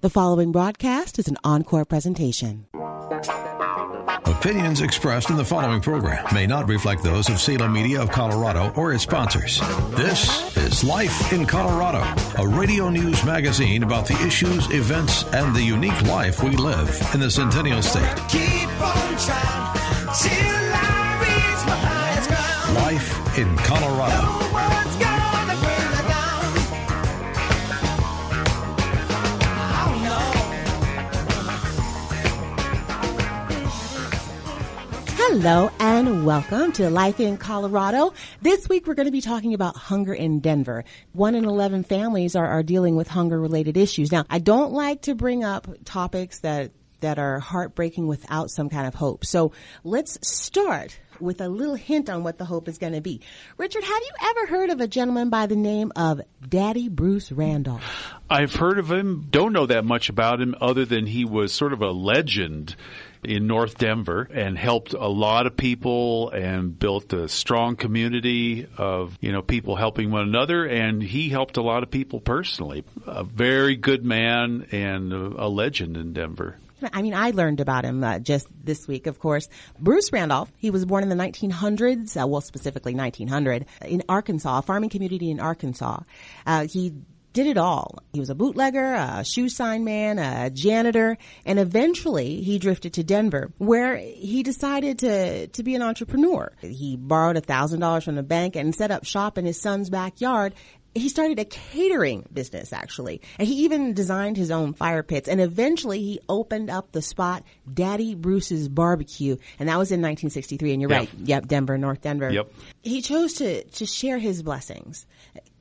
The following broadcast is an encore presentation. Opinions expressed in the following program may not reflect those of Salem Media of Colorado or its sponsors. This is Life in Colorado, a radio news magazine about the issues, events, and the unique life we live in the Centennial State. Keep on trying till I reach my highest ground. Life in Colorado. Hello and welcome to Life in Colorado. This week we're going to be talking about hunger in Denver. One in 11 families are, are dealing with hunger related issues. Now, I don't like to bring up topics that that are heartbreaking without some kind of hope. So let's start with a little hint on what the hope is going to be. Richard, have you ever heard of a gentleman by the name of Daddy Bruce Randolph? I've heard of him. Don't know that much about him other than he was sort of a legend in North Denver and helped a lot of people and built a strong community of, you know, people helping one another. And he helped a lot of people personally. A very good man and a legend in Denver. I mean, I learned about him uh, just this week, of course. Bruce Randolph, he was born in the 1900s, uh, well, specifically 1900, in Arkansas, a farming community in Arkansas. Uh, he did it all. He was a bootlegger, a shoe sign man, a janitor, and eventually he drifted to Denver where he decided to, to be an entrepreneur. He borrowed a thousand dollars from the bank and set up shop in his son's backyard. He started a catering business actually and he even designed his own fire pits and eventually he opened up the spot daddy bruce's barbecue and that was in 1963 and you're right. Yep denver north denver. Yep. He chose to to share his blessings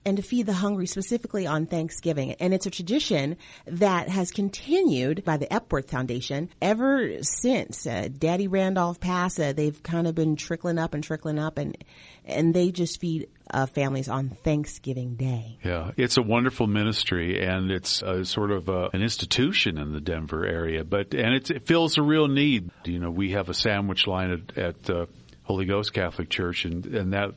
and to feed the hungry specifically on Thanksgiving. And it's a tradition that has continued by the Epworth Foundation ever since uh, Daddy Randolph passed. Uh, they've kind of been trickling up and trickling up and and they just feed uh, families on Thanksgiving Day. Yeah, it's a wonderful ministry, and it's uh, sort of uh, an institution in the Denver area. But and it fills a real need. You know, we have a sandwich line at, at uh, Holy Ghost Catholic Church, and and that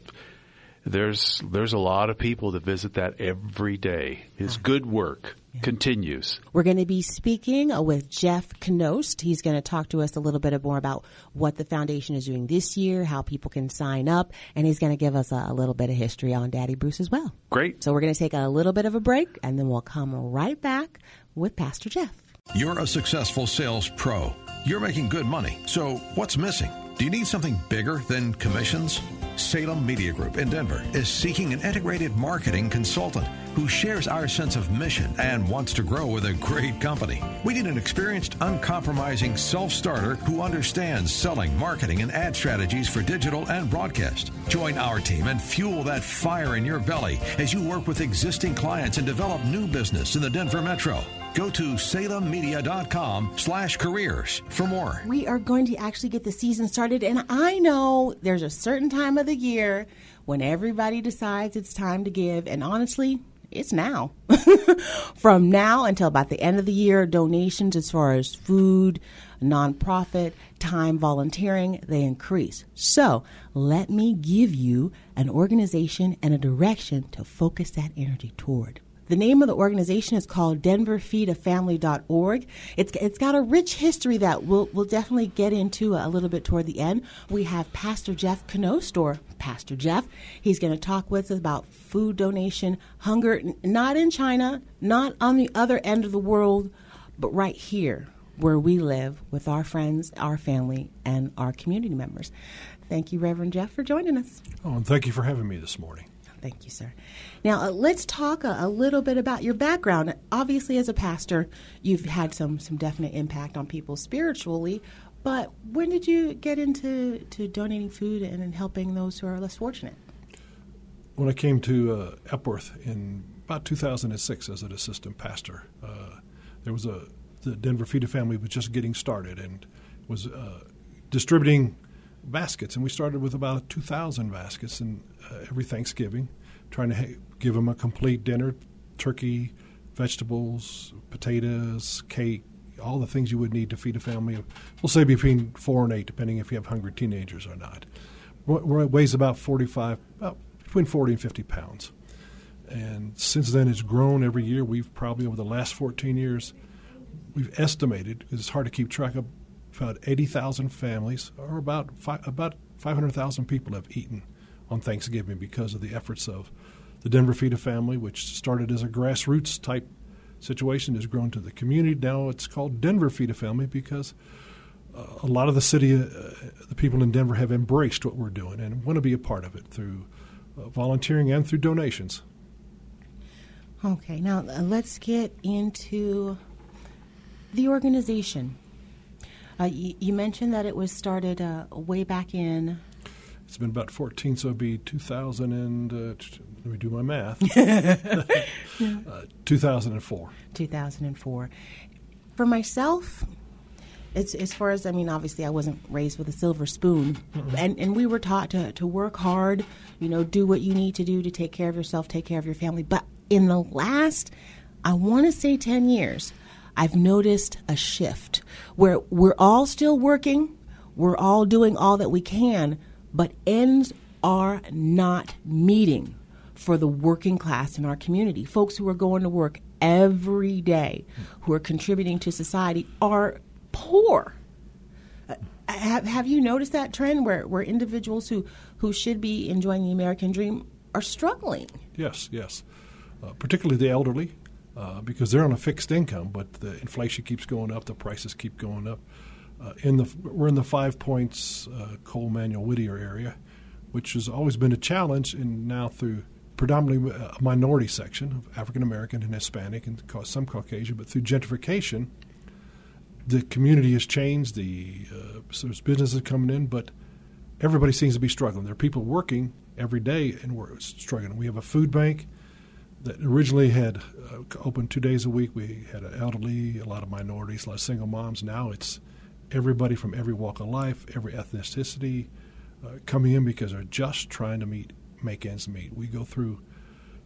there's there's a lot of people that visit that every day. His uh-huh. good work yeah. continues. We're going to be speaking with Jeff Knost. He's going to talk to us a little bit more about what the foundation is doing this year, how people can sign up, and he's going to give us a, a little bit of history on Daddy Bruce as well. Great. So we're going to take a little bit of a break, and then we'll come right back with Pastor Jeff. You're a successful sales pro. You're making good money. So what's missing? Do you need something bigger than commissions? Salem Media Group in Denver is seeking an integrated marketing consultant who shares our sense of mission and wants to grow with a great company. We need an experienced, uncompromising self starter who understands selling, marketing, and ad strategies for digital and broadcast. Join our team and fuel that fire in your belly as you work with existing clients and develop new business in the Denver Metro. Go to salemmedia.com slash careers for more. We are going to actually get the season started, and I know there's a certain time of the year when everybody decides it's time to give, and honestly, it's now. From now until about the end of the year, donations as far as food, nonprofit, time volunteering, they increase. So let me give you an organization and a direction to focus that energy toward. The name of the organization is called DenverFeedAFamily.org. It's it's got a rich history that we'll we'll definitely get into a little bit toward the end. We have Pastor Jeff Knost or Pastor Jeff. He's going to talk with us about food donation, hunger, not in China, not on the other end of the world, but right here where we live with our friends, our family, and our community members. Thank you, Reverend Jeff, for joining us. Oh, and thank you for having me this morning. Thank you, sir. Now, uh, let's talk a, a, little bit about your background. Obviously, as a pastor, you've had some some definite impact on people spiritually. But when did you get into to donating food and, and helping those who are less fortunate? When I came to uh, Epworth in about 2006 as an assistant pastor, uh, there was a the Denver Feed a Family was just getting started and was uh, distributing baskets, and we started with about 2,000 baskets and uh, every Thanksgiving, trying to ha- give them a complete dinner: turkey, vegetables, potatoes, cake, all the things you would need to feed a family of, we'll say between four and eight, depending if you have hungry teenagers or not. It weighs about 45, about between 40 and 50 pounds. And since then, it's grown every year. We've probably, over the last 14 years, we've estimated, because it's hard to keep track of, about 80,000 families, or about, five, about 500,000 people have eaten on Thanksgiving because of the efforts of the Denver Feed a Family, which started as a grassroots type situation, has grown to the community. Now it's called Denver Feed a Family because uh, a lot of the city, uh, the people in Denver have embraced what we're doing and want to be a part of it through uh, volunteering and through donations. Okay, now uh, let's get into the organization. Uh, y- you mentioned that it was started uh, way back in. It's been about 14, so it'd be 2000 and, uh, let me do my math, uh, 2004. 2004. For myself, it's as far as I mean, obviously, I wasn't raised with a silver spoon, and and we were taught to to work hard, you know, do what you need to do to take care of yourself, take care of your family. But in the last, I want to say ten years, I've noticed a shift where we're all still working, we're all doing all that we can, but ends are not meeting for the working class in our community. Folks who are going to work every day, who are contributing to society, are poor. Uh, have, have you noticed that trend where, where individuals who, who should be enjoying the American dream are struggling? Yes, yes. Uh, particularly the elderly, uh, because they're on a fixed income, but the inflation keeps going up, the prices keep going up. Uh, in the we're in the Five Points, uh, Cole Manuel Whittier area, which has always been a challenge, and now through predominantly a minority section of African American and Hispanic and some Caucasian, but through gentrification, the community has changed. The uh, so there's businesses coming in, but everybody seems to be struggling. There are people working every day and we're struggling. We have a food bank that originally had uh, two days a week. We had elderly, a lot of minorities, a lot of single moms. Now it's everybody from every walk of life, every ethnicity uh, coming in because they're just trying to meet make ends meet. We go through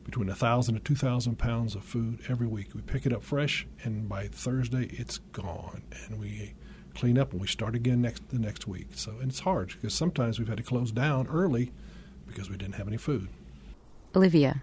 between a thousand to two thousand pounds of food every week. We pick it up fresh, and by Thursday it's gone, and we clean up and we start again next the next week. So and it's hard because sometimes we've had to close down early because we didn't have any food. Olivia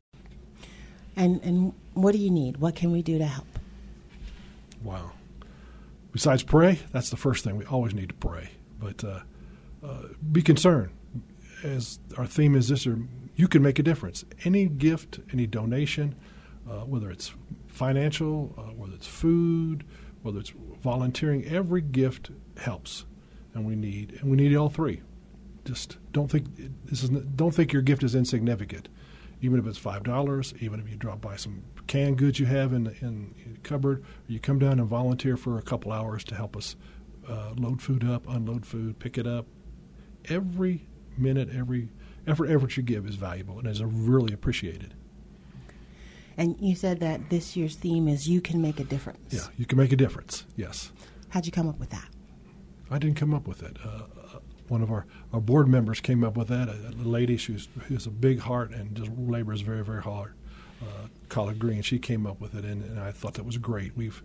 And and what do you need? What can we do to help? Wow. Besides pray, that's the first thing. We always need to pray. But uh, uh, be concerned. As our theme is this, you can make a difference. Any gift, any donation, uh, whether it's financial, uh, whether it's food, whether it's volunteering, every gift helps, and we need and we need all three. Just don't think this is don't think your gift is insignificant even if it's five dollars, even if you drop by some canned goods you have in the, in the cupboard, or you come down and volunteer for a couple hours to help us uh, load food up, unload food, pick it up. Every minute, every effort, effort you give is valuable and is really appreciated. And you said that this year's theme is "You can make a difference." Yeah, you can make a difference. Yes. How'd you come up with that? I didn't come up with it. Uh, one of our, our board members came up with that. A, a lady who's who has a big heart and just labors very very hard. Uh, Collard Green, she came up with it, and, and, I thought that was great. We've,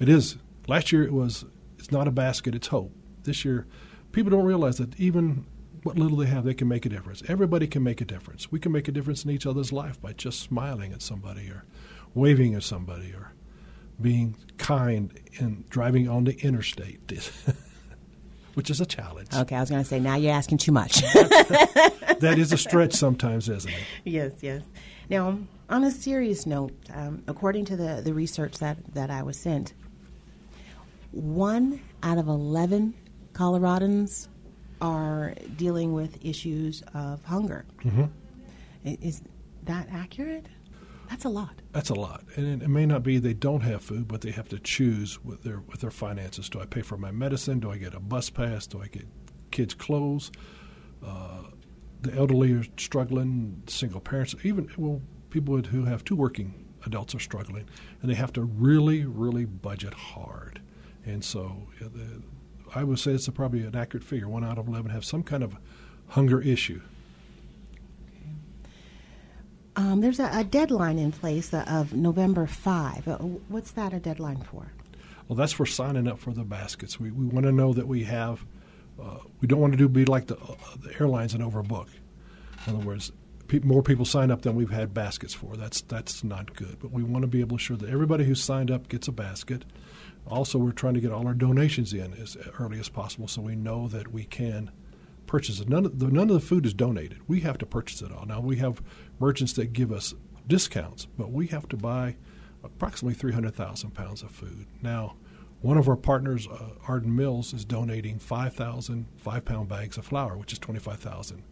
it is Last year it was it's not a basket, it's hope. This year, people don't realize that even what little they have, they can make a difference. Everybody can make a difference. We can make a difference in each other's life by just smiling at somebody or waving at somebody or being kind and driving on the interstate, which is a challenge. Okay, I was going to say, now you're asking too much. that is a stretch sometimes, isn't it? Yes, yes. Now, on a serious note, um, according to the, the research that, that I was sent, one out of 11 Coloradans are dealing with issues of hunger. Mm-hmm. Is that accurate? That's a lot. That's a lot, and it, it, may not be they don't have food, but they have to choose with their with their finances. Do I pay for my medicine? Do I get a bus pass? Do I get kids' clothes? Uh, the elderly are struggling. Single parents, even well, people who have two working adults are struggling, and they have to really, really budget hard. And so, uh, I would say it's a, probably an accurate figure. One out of eleven have some kind of hunger issue. Um, there's a, a, deadline in place uh, of November 5. Uh, what's that a deadline for? Well, that's for signing up for the baskets. We, we want to know that we have, uh, we don't want to do be like the, uh, the airlines and overbook. In other words, pe- more people sign up than we've had baskets for. That's, that's not good. But we want to be able to ensure that everybody who signed up gets a basket. Also, we're trying to get all our donations in as early as possible so we know that we can purchase it. None of the, none of the food is donated. We have to purchase it all. Now, we have merchants that give us discounts, but we have to buy approximately 300,000 pounds of food. Now, one of our partners, uh, Ardent Mills, is donating 5,000 five pound bags of flour, which is 25,000.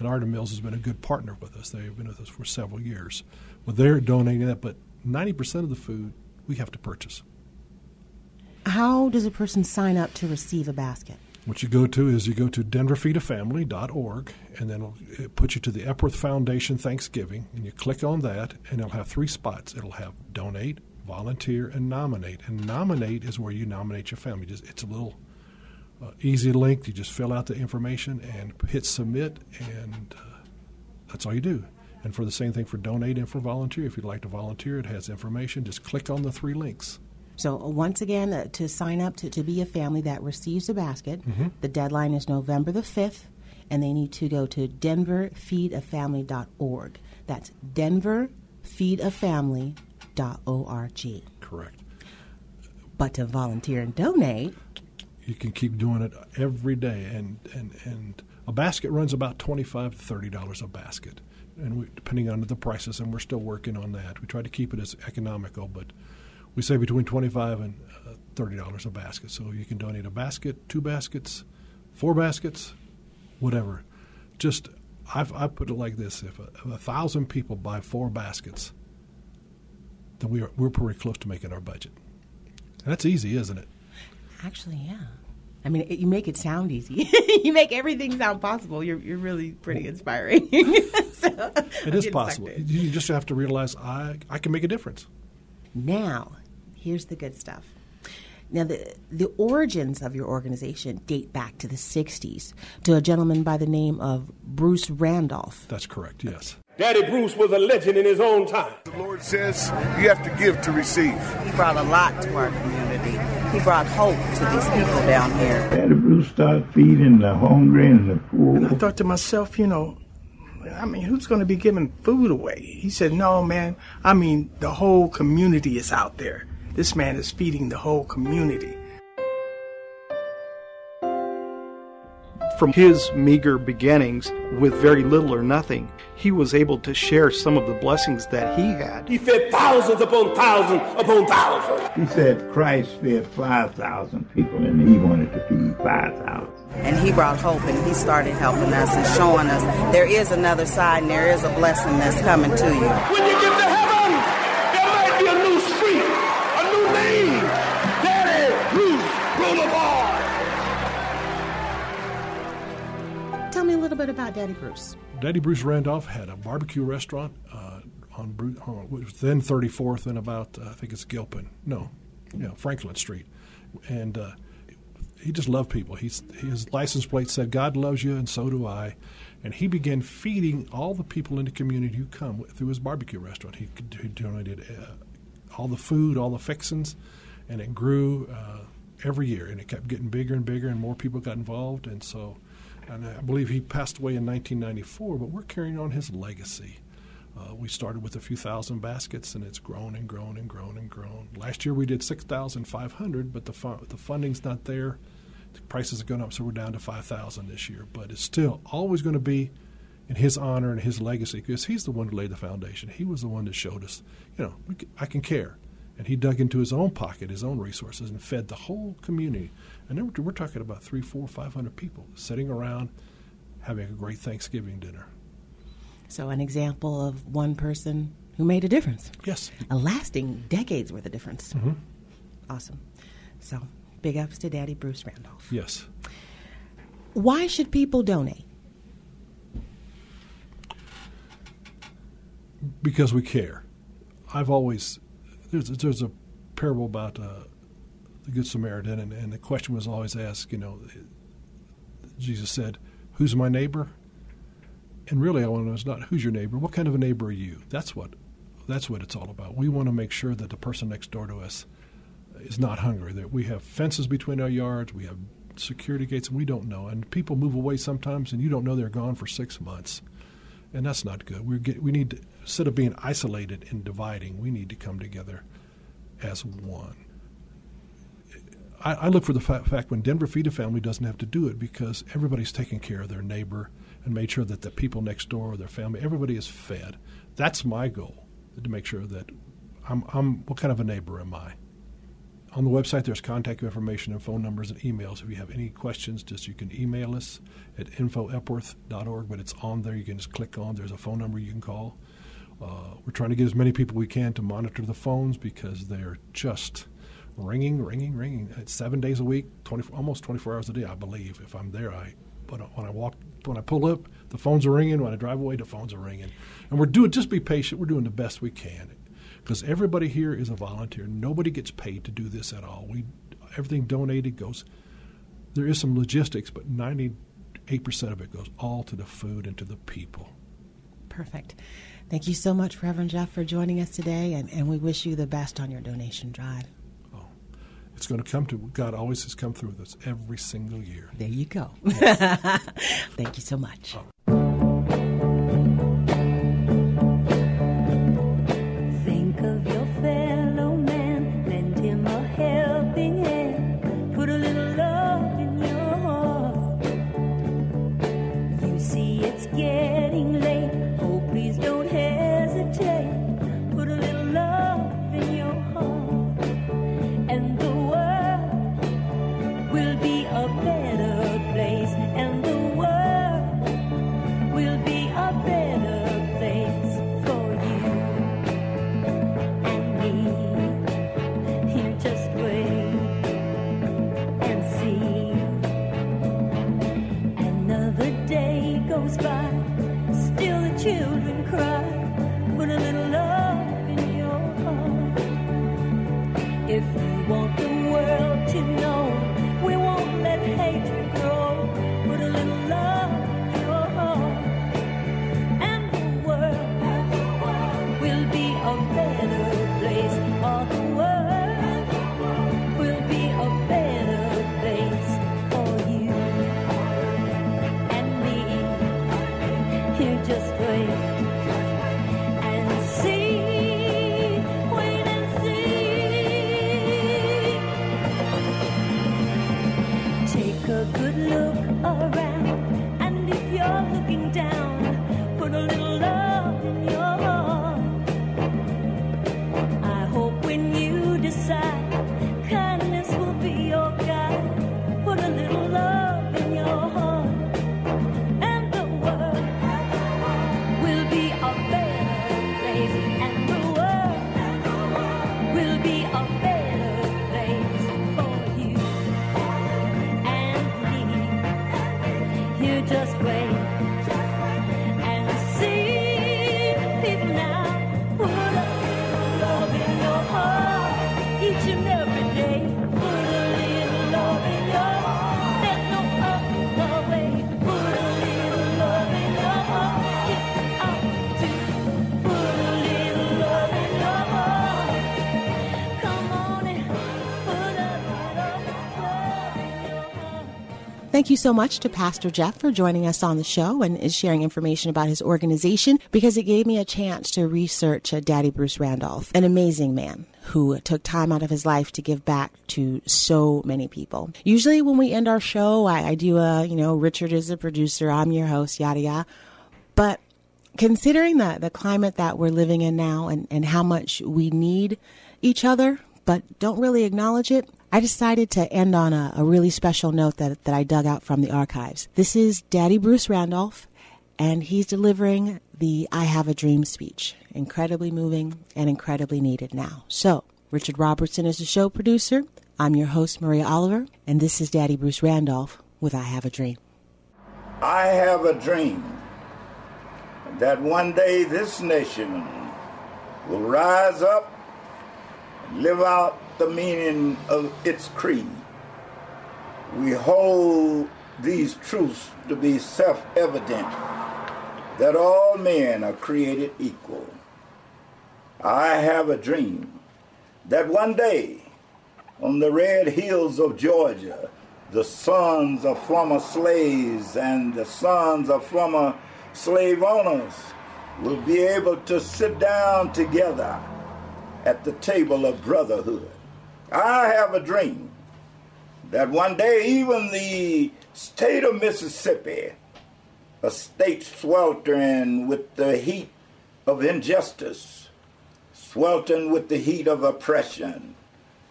And Ardent Mills has been a good partner with us. They've been with us for several years. Well, they're donating that, but 90% of the food we have to purchase. How does a person sign up to receive a basket? What you go to is you go to denverfeedafamily.org, and then it puts you to the Epworth Foundation Thanksgiving, and you click on that, and it'll have three spots. It'll have donate, volunteer, and nominate. And nominate is where you nominate your family. Just, It's a little uh, easy link. You just fill out the information and hit submit, and uh, that's all you do. And for the same thing for donate and for volunteer, if you'd like to volunteer, it has information. Just click on the three links. So once again, uh, to sign up to, to be a family that receives a basket, mm-hmm. the deadline is November the 5th, and they need to go to denverfeedafamily.org. That's denverfeedafamily.org. Correct. But to volunteer and donate, you can keep doing it every day, and and and a basket runs about twenty five to thirty dollars a basket, and we, depending on the prices, and we're still working on that. We try to keep it as economical, but we say between 25 and uh, $30 a basket. So you can donate a basket, two baskets, four baskets, whatever. Just, I've, I put it like this if a, if a, thousand people buy four baskets, then we are, we're pretty close to making our budget. And that's easy, isn't it? Actually, yeah. I mean, it, you make it sound easy. you make everything sound possible. You're, you're really pretty inspiring. so, it is possible. You just have to realize I, I can make a difference. Now, here's the good stuff. Now, the, the origins of your organization date back to the 60s to a gentleman by the name of Bruce Randolph. That's correct, yes. Daddy Bruce was a legend in his own time. The Lord says you have to give to receive. He brought a lot to our community. He brought hope to these people down here. Daddy Bruce started feeding the hungry and the poor. And I thought to myself, you know, I mean, who's going to be giving food away? He said, No, man. I mean, the whole community is out there. This man is feeding the whole community. From his meager beginnings, with very little or nothing, he was able to share some of the blessings that he had. He fed thousands upon thousands upon thousands. He said Christ fed 5,000 people, and he wanted to feed 5,000. And he brought hope and he started helping us and showing us there is another side and there is a blessing that's coming to you. When you get to little bit about Daddy Bruce. Daddy Bruce Randolph had a barbecue restaurant uh, on, what then 34th and about, uh, I think it's Gilpin. No, yeah, Franklin Street. And uh, he just loved people. He's, his license plate said, God loves you, and so do I. And he began feeding all the people in the community who come through his barbecue restaurant. He, he donated uh, all the food, all the fixings, and it grew uh, every year, and it kept getting bigger and bigger, and more people got involved, and so. And I believe he passed away in 1994, but we're carrying on his legacy. Uh, we started with a few thousand baskets, and it's grown and grown and grown and grown. Last year we did 6,500, but the the funding's not there. The prices have gone up, so we're down to 5,000 this year. But it's still always going to be in his honor and his legacy because he's the one who laid the foundation. He was the one that showed us, you know, I can care. And he dug into his own pocket, his own resources, and fed the whole community. And then we're, talking about three, four, five hundred people sitting around having a great Thanksgiving dinner. So, an example of one person who made a difference. Yes. A lasting decades worth of difference. Mm-hmm. Awesome. So, big ups to Daddy Bruce Randolph. Yes. Why should people donate? Because we care. I've always there's there's a parable about uh, the Good Samaritan, and, and the question was always asked. You know, Jesus said, "Who's my neighbor?" And really, I want to know is not who's your neighbor. What kind of a neighbor are you? That's what that's what it's all about. We want to make sure that the person next door to us is not hungry. That we have fences between our yards, we have security gates, and we don't know. And people move away sometimes, and you don't know they're gone for six months, and that's not good. We get we need to, instead of being isolated and dividing, we need to come together as one. I, I look for the fa- fact when Denver Feed a Family doesn't have to do it because everybody's taking care of their neighbor and made sure that the people next door, or their family, everybody is fed. That's my goal to make sure that I'm, I'm what kind of a neighbor am I? On the website, there's contact information and phone numbers and emails. If you have any questions, just you can email us at info.epworth.org, but it's on there. You can just click on. There's a phone number you can call. Uh, we're trying to get as many people we can to monitor the phones because they're just ringing, ringing, ringing. It's seven days a week, 24, almost 24 hours a day, I believe. If I'm there, I but when I walk, when I pull up, the phones are ringing. When I drive away, the phones are ringing. And we're doing. Just be patient. We're doing the best we can because everybody here is a volunteer. Nobody gets paid to do this at all. We everything donated goes. There is some logistics, but 98 percent of it goes all to the food and to the people. Perfect. Thank you so much, Reverend Jeff, for joining us today, and, and we wish you the best on your donation drive. Oh, it's going to come to God always has come through with us every single year. There you go. Thank you so much. Think goes by, Thank you so much to Pastor Jeff for joining us on the show and is sharing information about his organization because it gave me a chance to research uh, Daddy Bruce Randolph, an amazing man who took time out of his life to give back to so many people. Usually when we end our show, I, I do a, you know, Richard is the producer, I'm your host, yada yada. But considering the, the climate that we're living in now and, and how much we need each other, but don't really acknowledge it, I decided to end on a, a really special note that, that I dug out from the archives. This is Daddy Bruce Randolph, and he's delivering the I Have a Dream speech. Incredibly moving and incredibly needed now. So, Richard Robertson is the show producer. I'm your host, Maria Oliver, and this is Daddy Bruce Randolph with I Have a Dream. I have a dream that one day this nation will rise up and live out the meaning of its creed. We hold these truths to be self evident that all men are created equal. I have a dream that one day on the red hills of Georgia, the sons of former slaves and the sons of former slave owners will be able to sit down together at the table of brotherhood. I have a dream that one day even the state of Mississippi, a state sweltering with the heat of injustice, sweltering with the heat of oppression,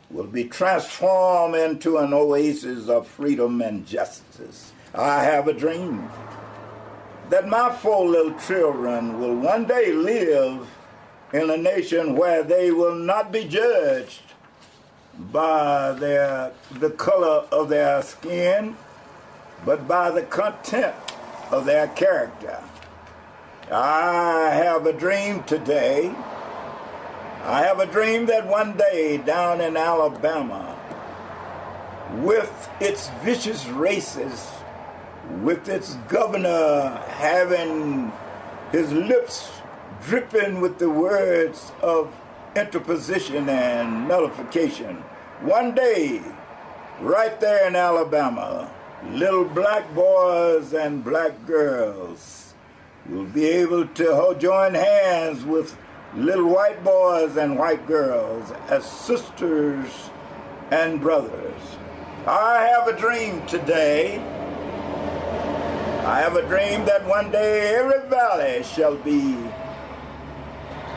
will be transformed into an oasis of freedom and justice. I have a dream that my four little children will one day live in a nation where they will not be judged by their the color of their skin, but by the content of their character. I have a dream today. I have a dream that one day down in Alabama, with its vicious races, with its governor having his lips dripping with the words of interposition and nullification. One day, right there in Alabama, little black boys and black girls will be able to join hands with little white boys and white girls as sisters and brothers. I have a dream today. I have a dream that one day every valley shall be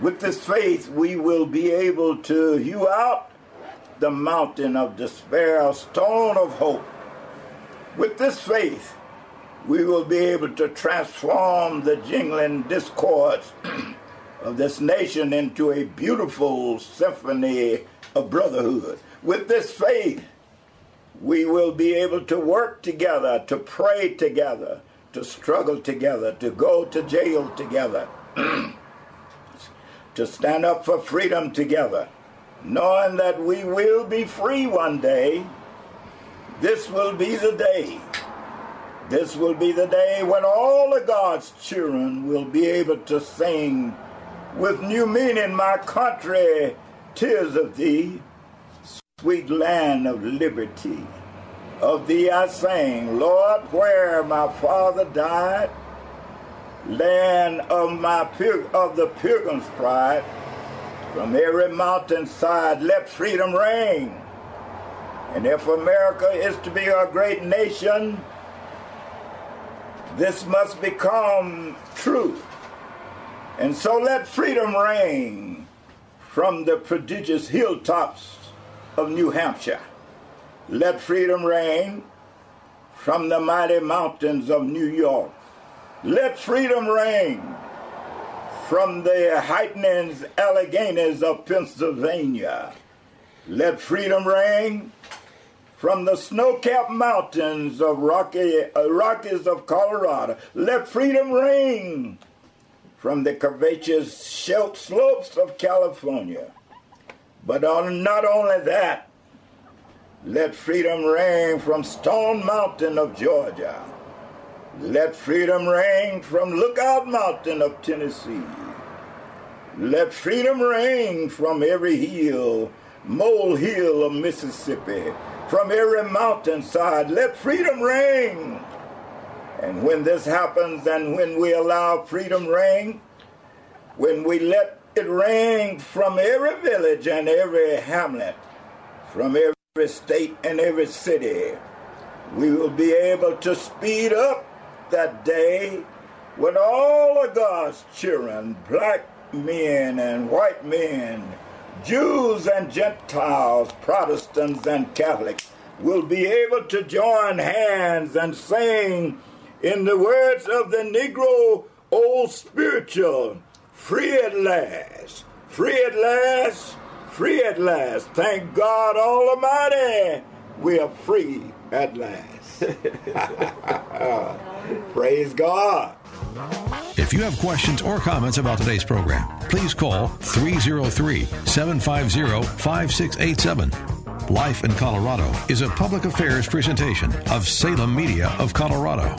With this faith, we will be able to hew out the mountain of despair, a stone of hope. With this faith, we will be able to transform the jingling discords of this nation into a beautiful symphony of brotherhood. With this faith, we will be able to work together, to pray together, to struggle together, to go to jail together. to stand up for freedom together, knowing that we will be free one day. This will be the day. This will be the day when all of God's children will be able to sing with new meaning, My country, tears of thee, sweet land of liberty. Of thee I sing, Lord, where my father died land of my of the pilgrim's pride. From every mountainside, let freedom reign. And if America is to be a great nation, this must become true. And so let freedom reign from the prodigious hilltops of New Hampshire. Let freedom reign from the mighty mountains of New York. Let freedom reign from the heightening Alleghenies of Pennsylvania. Let freedom reign from the snow-capped mountains of Rocky, uh, Rockies of Colorado. Let freedom ring from the curvaceous shelt slopes of California. But on, not only that, let freedom ring from Stone Mountain of Georgia. Let freedom ring from Lookout Mountain of Tennessee. Let freedom ring from every hill, mole hill of Mississippi, from every mountainside. Let freedom ring. And when this happens and when we allow freedom ring, when we let it ring from every village and every hamlet, from every state and every city, we will be able to speed up that day when all of God's children, black men and white men, Jews and Gentiles, Protestants and Catholics, will be able to join hands and sing in the words of the Negro old spiritual, free at last, free at last, free at last. Thank God Almighty, we are free at last. Praise God. If you have questions or comments about today's program, please call 303 750 5687. Life in Colorado is a public affairs presentation of Salem Media of Colorado.